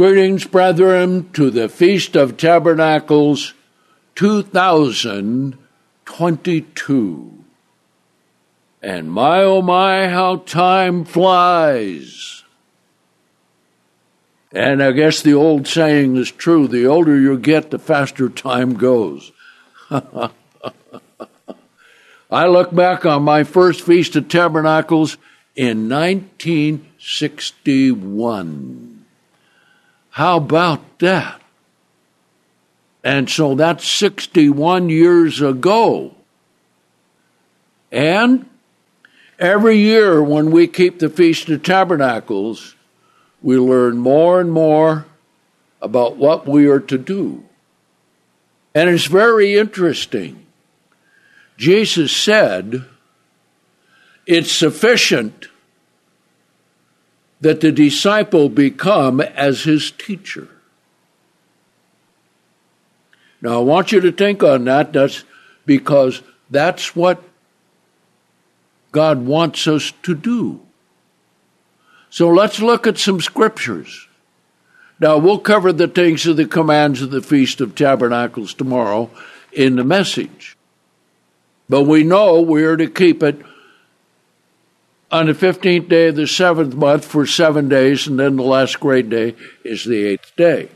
Greetings, brethren, to the Feast of Tabernacles 2022. And my oh my, how time flies. And I guess the old saying is true the older you get, the faster time goes. I look back on my first Feast of Tabernacles in 1961. How about that? And so that's 61 years ago. And every year when we keep the Feast of Tabernacles, we learn more and more about what we are to do. And it's very interesting Jesus said, It's sufficient that the disciple become as his teacher. Now, I want you to think on that. That's because that's what God wants us to do. So let's look at some scriptures. Now, we'll cover the things of the commands of the Feast of Tabernacles tomorrow in the message. But we know we are to keep it on the 15th day of the seventh month for seven days, and then the last great day is the eighth day.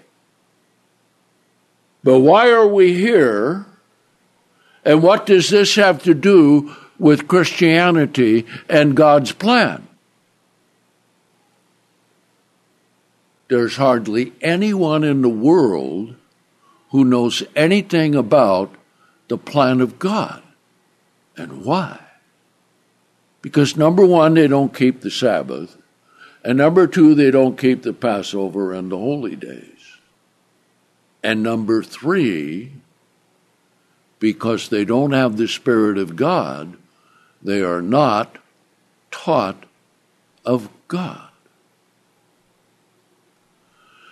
But why are we here? And what does this have to do with Christianity and God's plan? There's hardly anyone in the world who knows anything about the plan of God. And why? Because number one, they don't keep the Sabbath. And number two, they don't keep the Passover and the holy days. And number three, because they don't have the Spirit of God, they are not taught of God.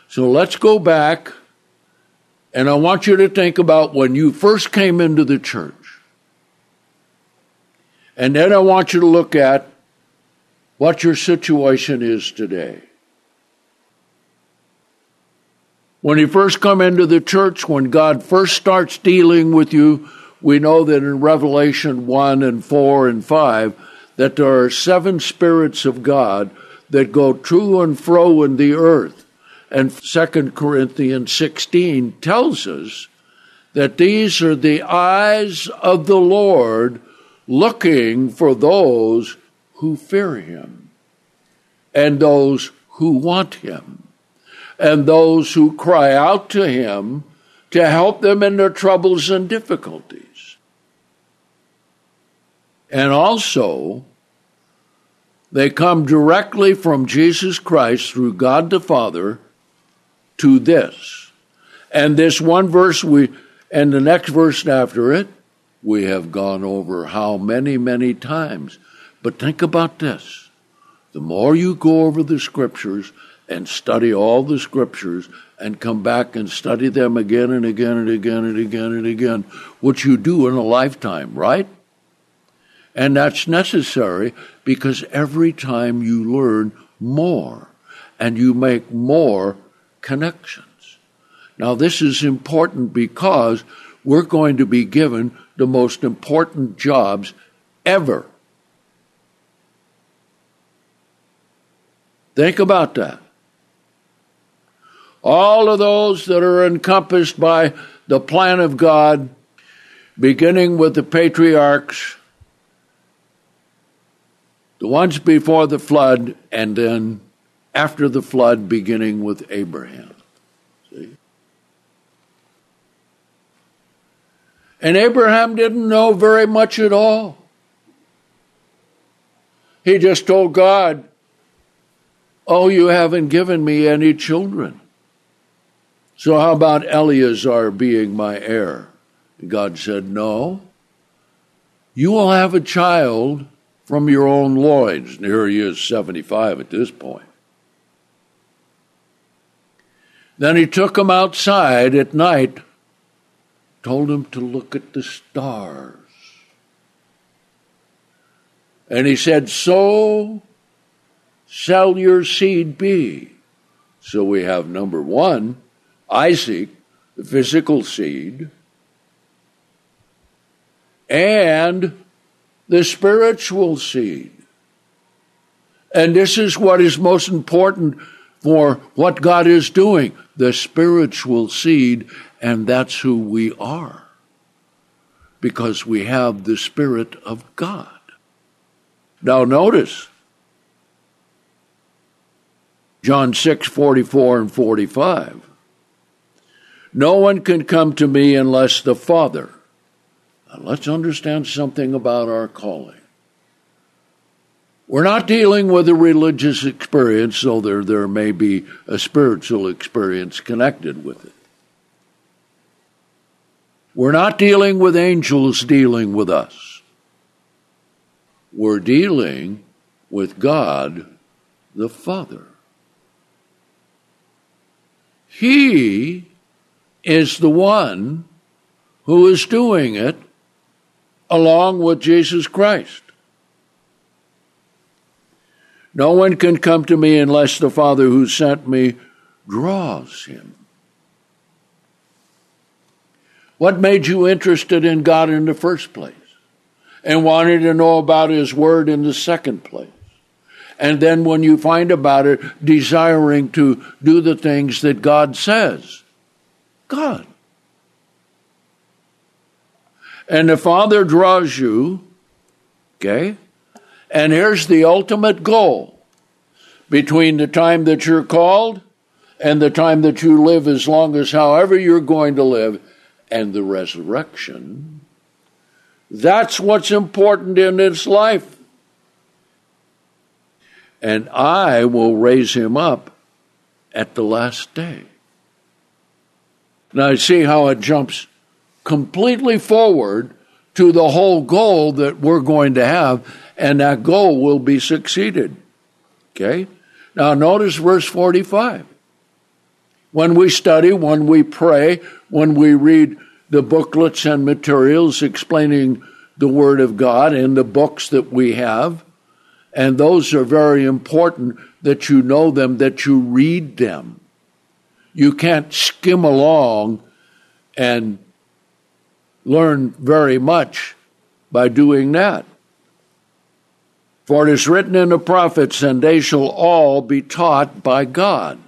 So let's go back, and I want you to think about when you first came into the church. And then I want you to look at what your situation is today. When you first come into the church, when God first starts dealing with you, we know that in Revelation 1 and 4 and 5 that there are seven spirits of God that go to and fro in the earth. And 2 Corinthians 16 tells us that these are the eyes of the Lord looking for those who fear him, and those who want him, and those who cry out to him to help them in their troubles and difficulties. And also, they come directly from Jesus Christ through God the Father to this. And this one verse we and the next verse after it we have gone over how many, many times. But think about this. The more you go over the scriptures and study all the scriptures and come back and study them again and again and again and again and again, what you do in a lifetime, right? And that's necessary because every time you learn more and you make more connections. Now, this is important because we're going to be given the most important jobs ever. Think about that. All of those that are encompassed by the plan of God, beginning with the patriarchs, the ones before the flood, and then after the flood, beginning with Abraham. See? And Abraham didn't know very much at all. He just told God, Oh, you haven't given me any children. So how about Eleazar being my heir? God said, No. You will have a child from your own loins. And here he is, 75 at this point. Then he took him outside at night told him to look at the stars. And he said, So shall your seed be. So we have number one, Isaac, the physical seed, and the spiritual seed. And this is what is most important for what God is doing the spiritual seed, and that's who we are. Because we have the Spirit of God. Now, notice John 6 44 and 45. No one can come to me unless the Father. Now, let's understand something about our calling. We're not dealing with a religious experience, though there, there may be a spiritual experience connected with it. We're not dealing with angels dealing with us. We're dealing with God the Father. He is the one who is doing it along with Jesus Christ. No one can come to me unless the Father who sent me draws him. What made you interested in God in the first place? And wanted to know about His Word in the second place? And then when you find about it, desiring to do the things that God says. God. And the Father draws you, okay? And here's the ultimate goal between the time that you're called and the time that you live, as long as however you're going to live, and the resurrection. That's what's important in this life. And I will raise him up at the last day. Now, see how it jumps completely forward to the whole goal that we're going to have and that goal will be succeeded. Okay? Now, notice verse 45. When we study, when we pray, when we read the booklets and materials explaining the Word of God in the books that we have, and those are very important that you know them, that you read them. You can't skim along and learn very much by doing that. For it is written in the prophets, and they shall all be taught by God.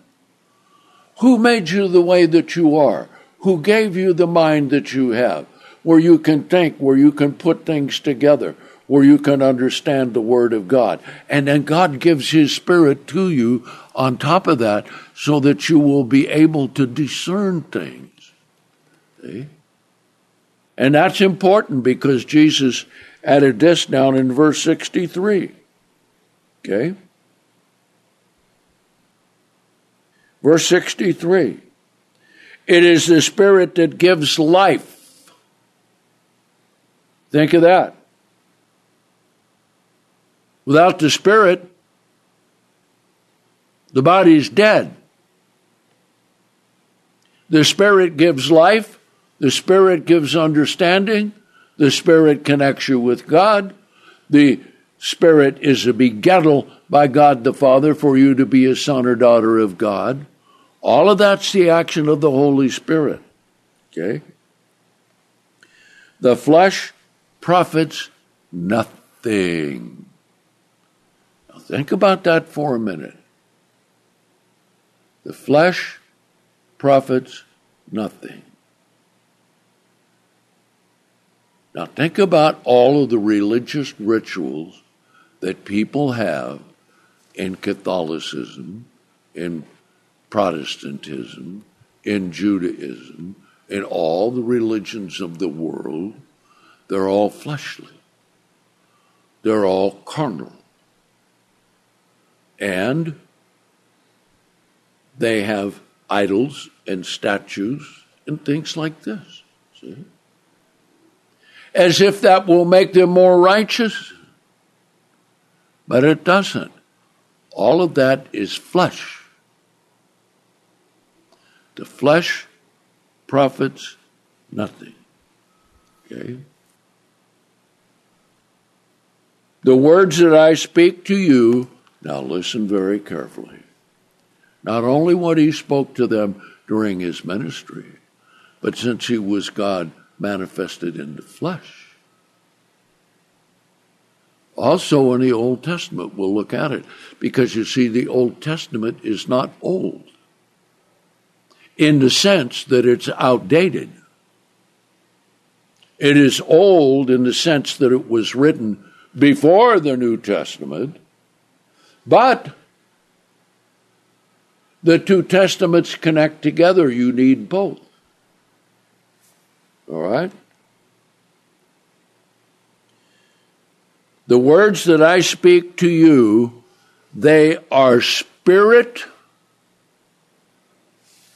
Who made you the way that you are? Who gave you the mind that you have? Where you can think, where you can put things together, where you can understand the Word of God. And then God gives His Spirit to you on top of that so that you will be able to discern things. See? And that's important because Jesus added this down in verse 63. Okay? Verse 63 It is the Spirit that gives life. Think of that. Without the Spirit, the body is dead. The Spirit gives life, the Spirit gives understanding, the Spirit connects you with God. The Spirit is a begettal by God the Father for you to be a son or daughter of God. All of that's the action of the Holy Spirit. Okay? The flesh profits nothing. Now think about that for a minute. The flesh profits nothing. Now, think about all of the religious rituals that people have in Catholicism, in Protestantism, in Judaism, in all the religions of the world. They're all fleshly, they're all carnal. And they have idols and statues and things like this. See? As if that will make them more righteous. But it doesn't. All of that is flesh. The flesh profits nothing. Okay? The words that I speak to you, now listen very carefully. Not only what he spoke to them during his ministry, but since he was God manifested in the flesh. Also in the Old Testament, we'll look at it, because you see, the Old Testament is not old in the sense that it's outdated. It is old in the sense that it was written before the New Testament, but the two testaments connect together. You need both. All right? The words that I speak to you, they are spirit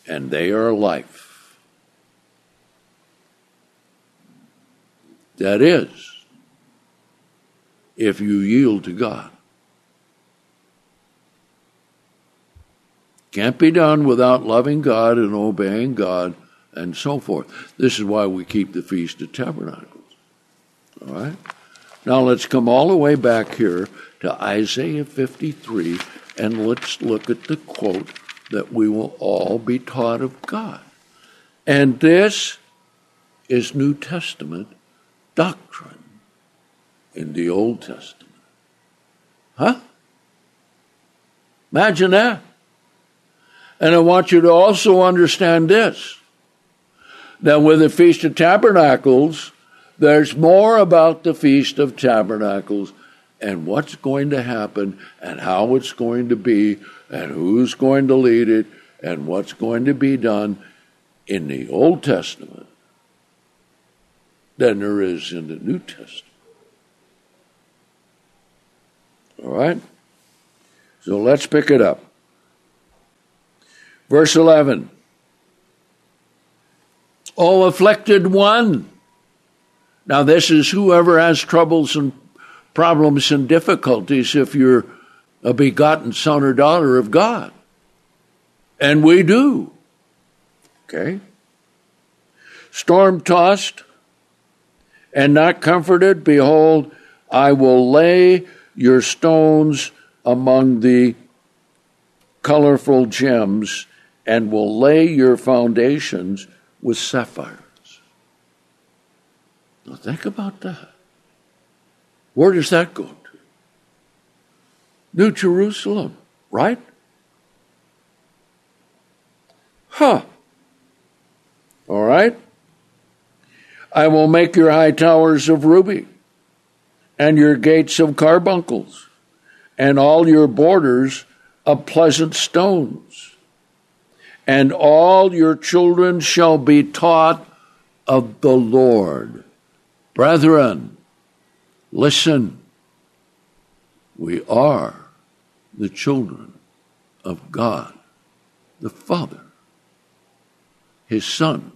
and they are life. That is, if you yield to God. Can't be done without loving God and obeying God and so forth. This is why we keep the Feast of Tabernacles. All right? Now let's come all the way back here to Isaiah 53 and let's look at the quote that we will all be taught of God. And this is New Testament doctrine in the Old Testament. Huh? Imagine that. And I want you to also understand this that with the Feast of Tabernacles, there's more about the Feast of Tabernacles and what's going to happen and how it's going to be and who's going to lead it and what's going to be done in the Old Testament than there is in the New Testament. All right? So let's pick it up. Verse 11. O afflicted one. Now, this is whoever has troubles and problems and difficulties if you're a begotten son or daughter of God. And we do. Okay? Storm tossed and not comforted, behold, I will lay your stones among the colorful gems and will lay your foundations with sapphires. Now think about that. Where does that go to? New Jerusalem, right? Huh. All right. I will make your high towers of ruby, and your gates of carbuncles, and all your borders of pleasant stones. And all your children shall be taught of the Lord. Brethren, listen. We are the children of God, the Father, His sons,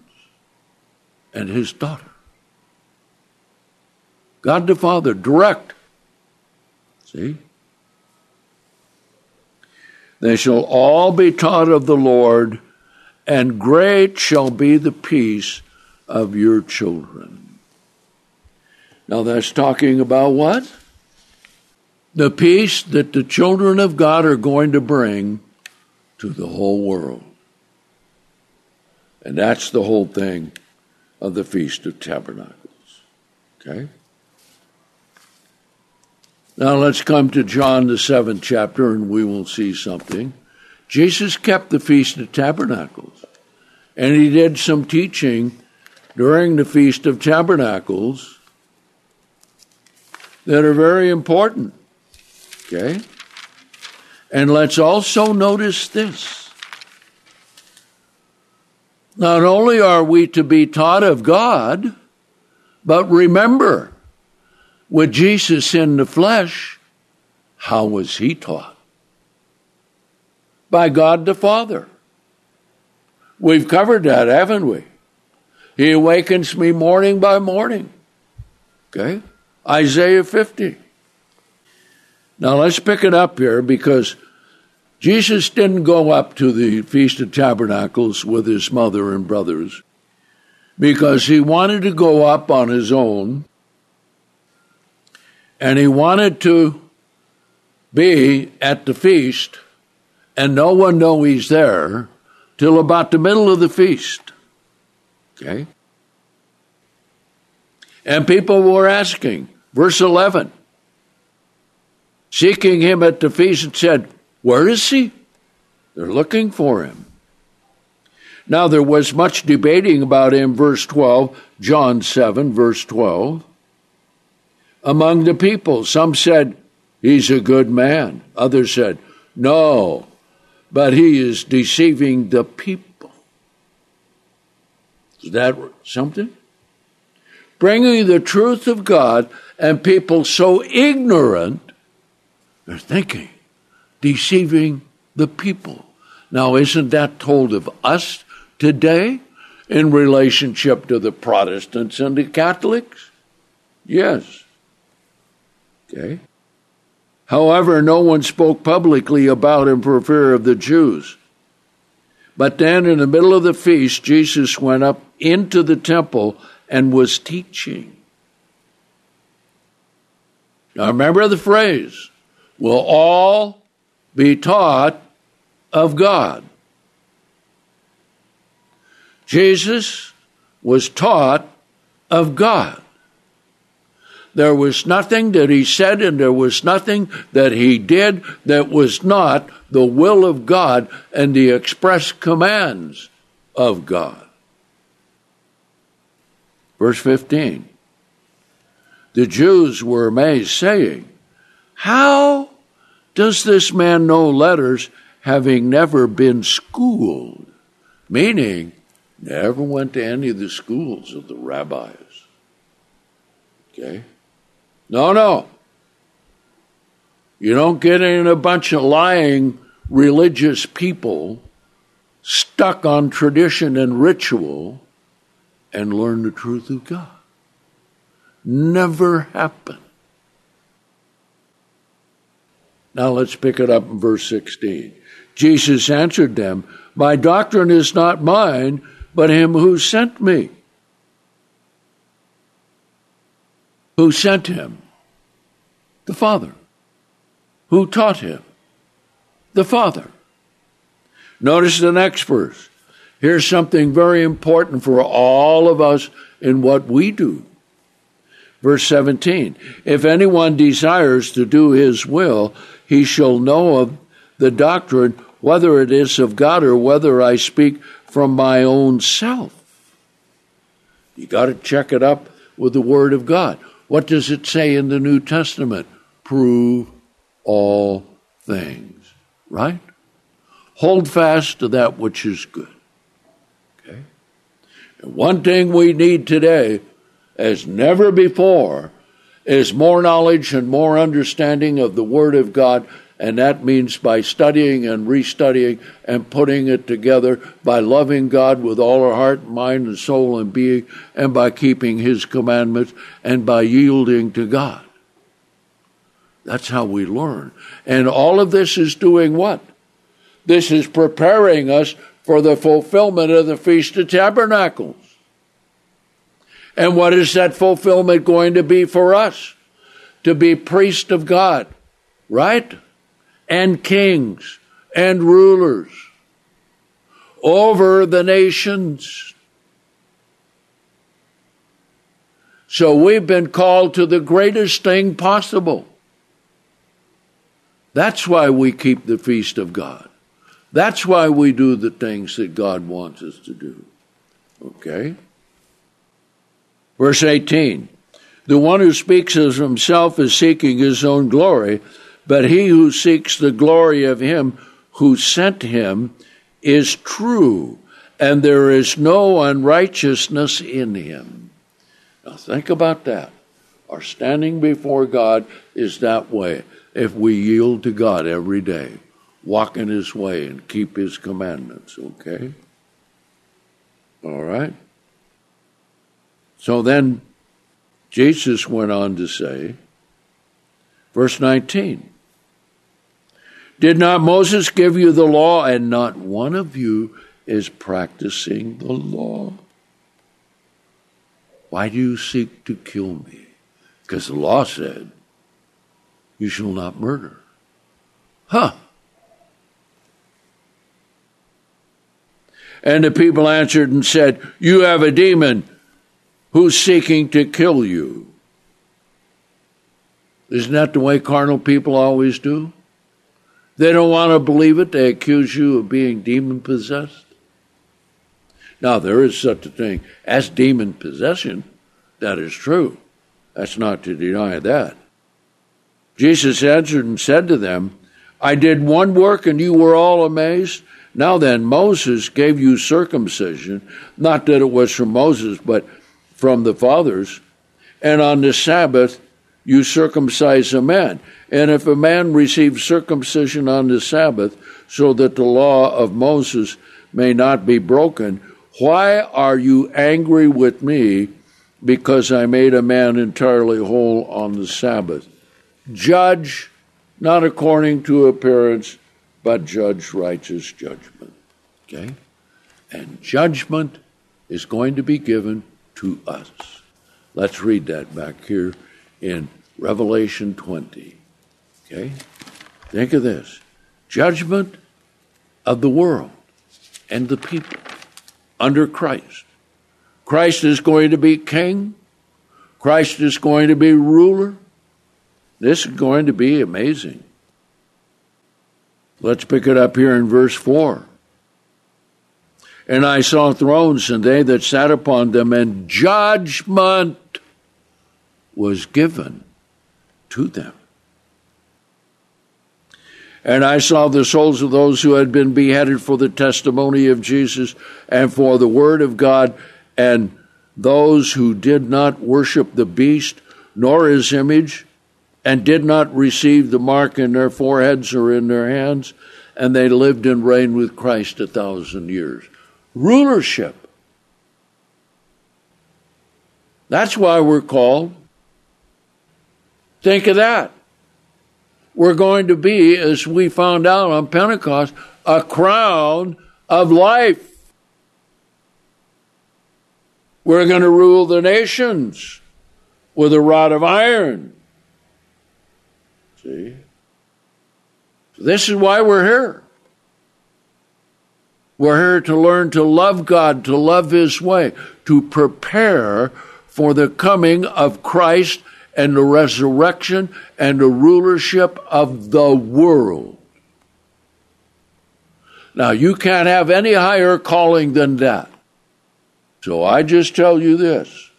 and His daughter. God the Father, direct. See? They shall all be taught of the Lord, and great shall be the peace of your children. Now that's talking about what? The peace that the children of God are going to bring to the whole world. And that's the whole thing of the Feast of Tabernacles. Okay? Now let's come to John, the seventh chapter, and we will see something. Jesus kept the Feast of Tabernacles, and he did some teaching during the Feast of Tabernacles that are very important. Okay? And let's also notice this. Not only are we to be taught of God, but remember, with Jesus in the flesh, how was he taught? By God the Father. We've covered that, haven't we? He awakens me morning by morning. Okay? Isaiah 50. Now let's pick it up here because Jesus didn't go up to the Feast of Tabernacles with his mother and brothers because he wanted to go up on his own and he wanted to be at the feast and no one know he's there till about the middle of the feast. Okay? And people were asking, verse 11, seeking him at the feast and said, Where is he? They're looking for him. Now there was much debating about him, verse 12, John 7, verse 12, among the people. Some said, He's a good man. Others said, No, but he is deceiving the people. Is that something? Bringing the truth of God and people so ignorant, they're thinking, deceiving the people. Now, isn't that told of us today in relationship to the Protestants and the Catholics? Yes. Okay. However, no one spoke publicly about him for fear of the Jews. But then, in the middle of the feast, Jesus went up into the temple and was teaching. Now, remember the phrase will all be taught of God. Jesus was taught of God. There was nothing that he said and there was nothing that he did that was not the will of God and the express commands of God. Verse 15 The Jews were amazed, saying, How does this man know letters having never been schooled? Meaning, never went to any of the schools of the rabbis. Okay? No, no. You don't get in a bunch of lying religious people stuck on tradition and ritual and learn the truth of God. Never happened. Now let's pick it up in verse 16. Jesus answered them, My doctrine is not mine, but him who sent me. Who sent him? The Father. Who taught him? The Father. Notice the next verse. Here's something very important for all of us in what we do. Verse 17 If anyone desires to do his will, he shall know of the doctrine, whether it is of God or whether I speak from my own self. You got to check it up with the Word of God. What does it say in the New Testament? Prove all things, right? Hold fast to that which is good. Okay? And one thing we need today, as never before, is more knowledge and more understanding of the Word of God and that means by studying and restudying and putting it together, by loving God with all our heart, mind, and soul and being, and by keeping His commandments, and by yielding to God. That's how we learn. And all of this is doing what? This is preparing us for the fulfillment of the Feast of Tabernacles. And what is that fulfillment going to be for us? To be priest of God, right? And kings and rulers over the nations. So we've been called to the greatest thing possible. That's why we keep the feast of God. That's why we do the things that God wants us to do. Okay? Verse 18 The one who speaks of himself is seeking his own glory but he who seeks the glory of him who sent him is true, and there is no unrighteousness in him. Now think about that. Our standing before God is that way if we yield to God every day, walk in his way, and keep his commandments, okay? All right? So then Jesus went on to say, verse 19, did not Moses give you the law, and not one of you is practicing the law? Why do you seek to kill me? Because the law said, You shall not murder. Huh. And the people answered and said, You have a demon who's seeking to kill you. Isn't that the way carnal people always do? They don't want to believe it. They accuse you of being demon possessed. Now, there is such a thing as demon possession. That is true. That's not to deny that. Jesus answered and said to them, I did one work and you were all amazed. Now then, Moses gave you circumcision, not that it was from Moses, but from the fathers. And on the Sabbath, you circumcise a man. And if a man receives circumcision on the Sabbath, so that the law of Moses may not be broken, why are you angry with me because I made a man entirely whole on the Sabbath? Judge not according to appearance, but judge righteous judgment. Okay? And judgment is going to be given to us. Let's read that back here in Revelation 20. Okay? Think of this judgment of the world and the people under Christ. Christ is going to be king. Christ is going to be ruler. This is going to be amazing. Let's pick it up here in verse 4. And I saw thrones, and they that sat upon them, and judgment was given to them. And I saw the souls of those who had been beheaded for the testimony of Jesus and for the word of God, and those who did not worship the beast nor his image, and did not receive the mark in their foreheads or in their hands, and they lived and reigned with Christ a thousand years. Rulership. That's why we're called. Think of that we're going to be, as we found out on Pentecost, a crown of life. We're going to rule the nations with a rod of iron. See? This is why we're here. We're here to learn to love God, to love His way, to prepare for the coming of Christ and the resurrection and the rulership of the world. Now, you can't have any higher calling than that. So I just tell you this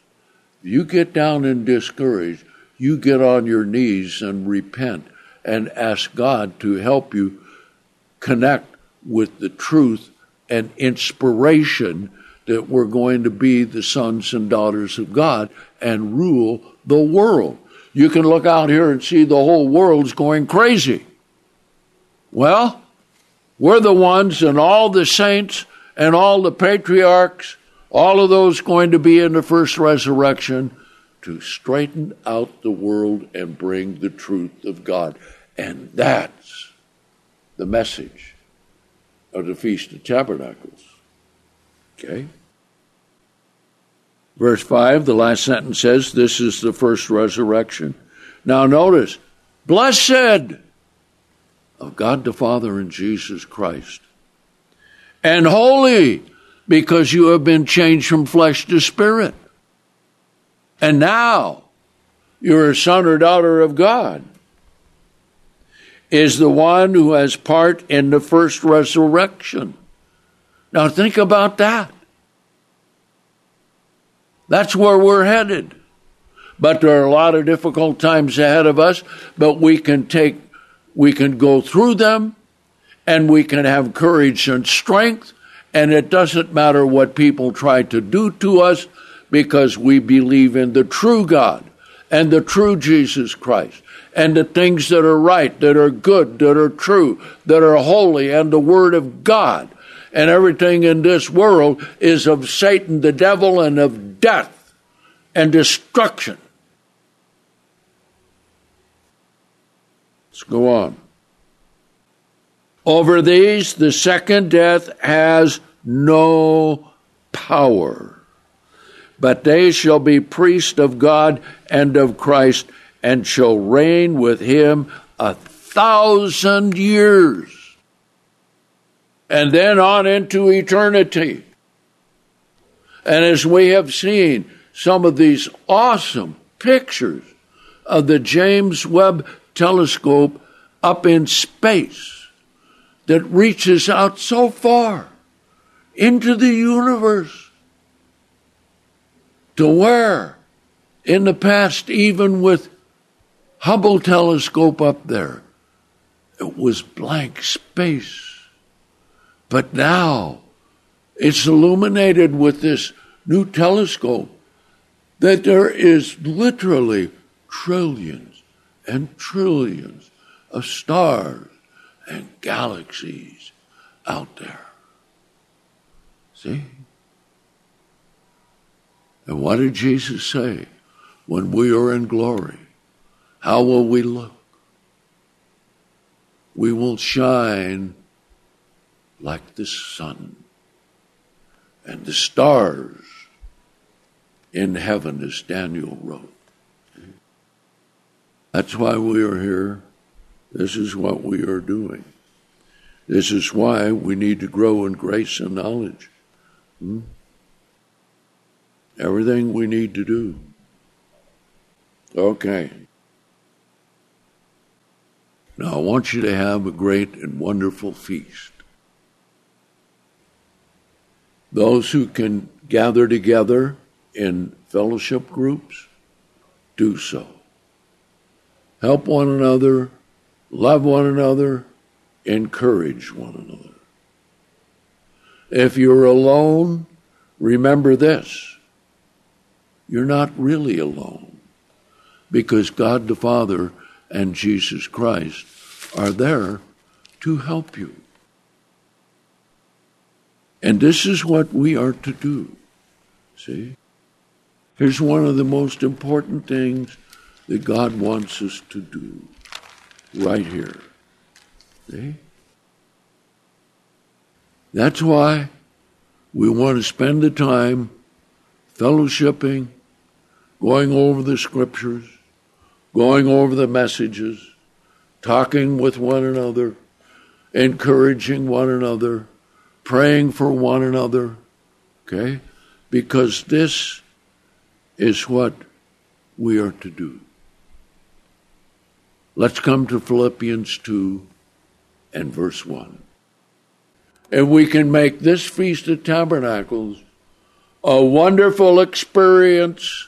you get down and discouraged, you get on your knees and repent and ask God to help you connect with the truth and inspiration that we're going to be the sons and daughters of God and rule the world. You can look out here and see the whole world's going crazy. Well, we're the ones and all the saints and all the patriarchs, all of those going to be in the first resurrection to straighten out the world and bring the truth of God. And that's the message of the Feast of Tabernacles. Okay? Verse 5, the last sentence says, This is the first resurrection. Now notice, blessed of God the Father and Jesus Christ, and holy because you have been changed from flesh to spirit. And now you're a son or daughter of God, is the one who has part in the first resurrection. Now think about that. That's where we're headed. But there are a lot of difficult times ahead of us, but we can take, we can go through them and we can have courage and strength. And it doesn't matter what people try to do to us because we believe in the true God and the true Jesus Christ and the things that are right, that are good, that are true, that are holy, and the Word of God and everything in this world is of Satan, the devil, and of death and destruction. Let's go on. Over these, the second death has no power, but they shall be priests of God and of Christ and shall reign with him a thousand years. And then on into eternity. And as we have seen some of these awesome pictures of the James Webb telescope up in space that reaches out so far into the universe to where in the past, even with Hubble telescope up there, it was blank space. But now it's illuminated with this new telescope that there is literally trillions and trillions of stars and galaxies out there. See? And what did Jesus say? When we are in glory, how will we look? We will shine like the sun and the stars in heaven, as Daniel wrote. That's why we are here. This is what we are doing. This is why we need to grow in grace and knowledge. Hmm? Everything we need to do. Okay. Now I want you to have a great and wonderful feast. Those who can gather together in fellowship groups, do so. Help one another, love one another, encourage one another. If you're alone, remember this you're not really alone because God the Father and Jesus Christ are there to help you. And this is what we are to do. See? Here's one of the most important things that God wants us to do right here. See? That's why we want to spend the time fellowshipping, going over the scriptures, going over the messages, talking with one another, encouraging one another, praying for one another, okay? Because this is what we are to do. Let's come to Philippians 2 and verse 1. And we can make this Feast of Tabernacles a wonderful experience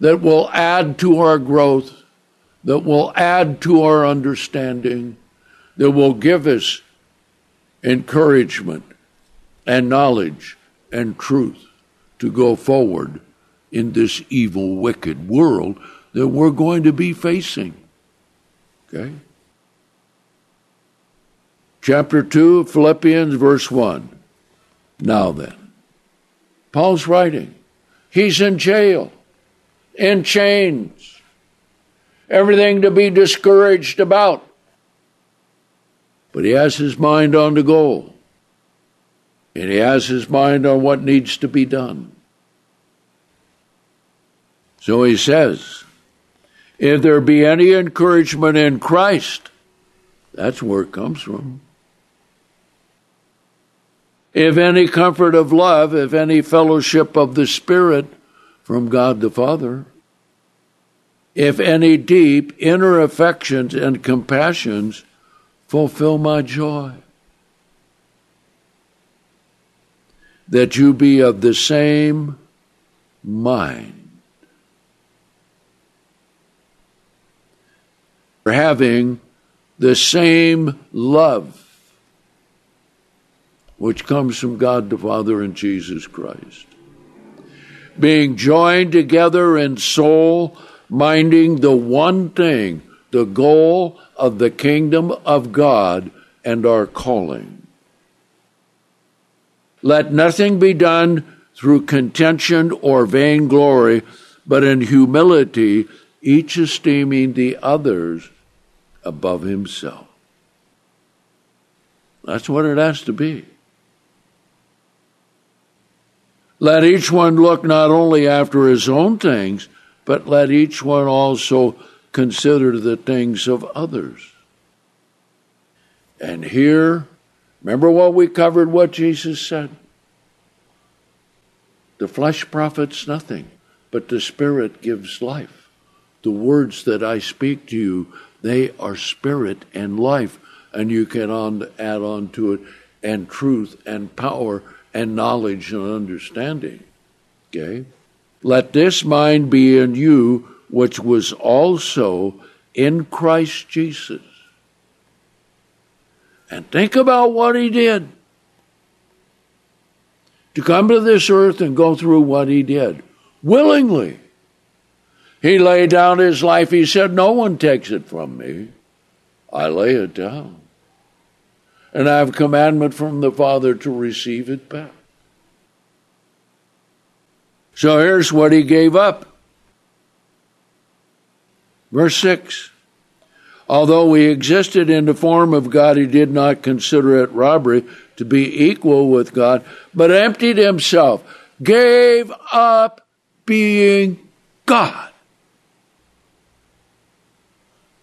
that will add to our growth, that will add to our understanding, that will give us encouragement and knowledge and truth to go forward in this evil, wicked world that we're going to be facing. Okay? Chapter 2, Philippians, verse 1. Now then, Paul's writing. He's in jail, in chains, everything to be discouraged about. But he has his mind on the goal, and he has his mind on what needs to be done. So he says, if there be any encouragement in Christ, that's where it comes from. If any comfort of love, if any fellowship of the Spirit from God the Father, if any deep inner affections and compassions fulfill my joy, that you be of the same mind having the same love which comes from God the Father and Jesus Christ. Being joined together in soul, minding the one thing, the goal of the kingdom of God and our calling. Let nothing be done through contention or vainglory, but in humility each esteeming the others above himself. That's what it has to be. Let each one look not only after his own things, but let each one also consider the things of others. And here Remember what we covered, what Jesus said? The flesh profits nothing, but the Spirit gives life. The words that I speak to you, they are spirit and life, and you can on, add on to it and truth and power and knowledge and understanding. Okay? Let this mind be in you, which was also in Christ Jesus. And think about what he did to come to this earth and go through what he did willingly. He laid down his life. He said, No one takes it from me. I lay it down. And I have commandment from the Father to receive it back. So here's what he gave up. Verse 6 Although he existed in the form of God, he did not consider it robbery to be equal with God, but emptied himself, gave up being God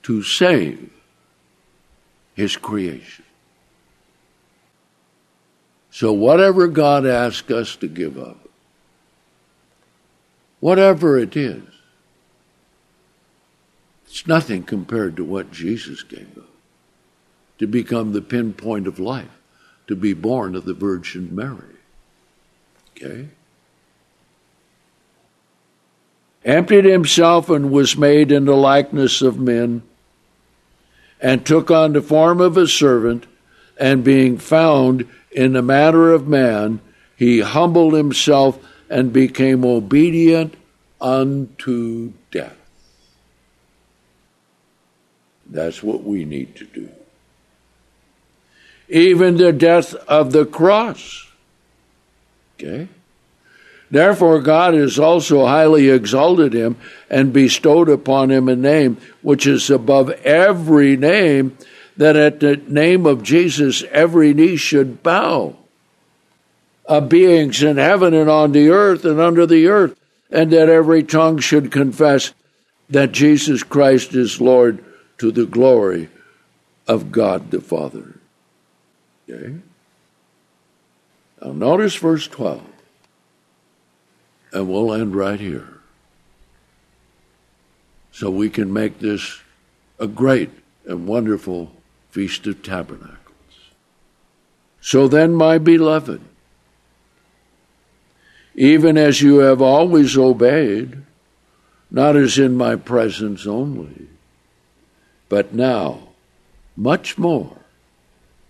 to save his creation. So, whatever God asks us to give up, whatever it is, it's nothing compared to what Jesus gave up to become the pinpoint of life, to be born of the Virgin Mary. Okay? Emptied himself and was made in the likeness of men, and took on the form of a servant, and being found in the manner of man, he humbled himself and became obedient unto death. That's what we need to do. Even the death of the cross. Okay? Therefore, God has also highly exalted him and bestowed upon him a name which is above every name, that at the name of Jesus every knee should bow of beings in heaven and on the earth and under the earth, and that every tongue should confess that Jesus Christ is Lord to the glory of God the Father. Okay? Now, notice verse 12, and we'll end right here. So we can make this a great and wonderful Feast of Tabernacles. So then, my beloved, even as you have always obeyed, not as in my presence only, but now, much more,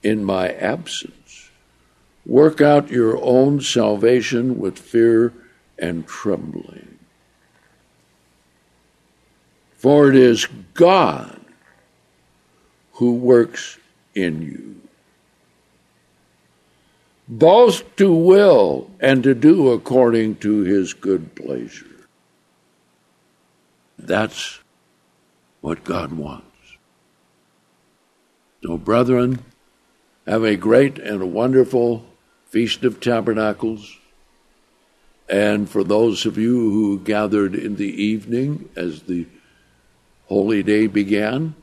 in my absence, work out your own salvation with fear and trembling. For it is God who works in you, both to will and to do according to his good pleasure. That's what God wants. So, brethren, have a great and a wonderful Feast of Tabernacles. And for those of you who gathered in the evening as the holy day began,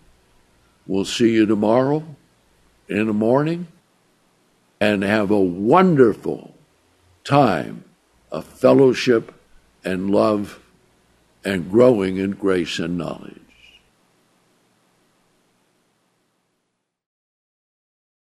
we'll see you tomorrow in the morning and have a wonderful time of fellowship and love and growing in grace and knowledge.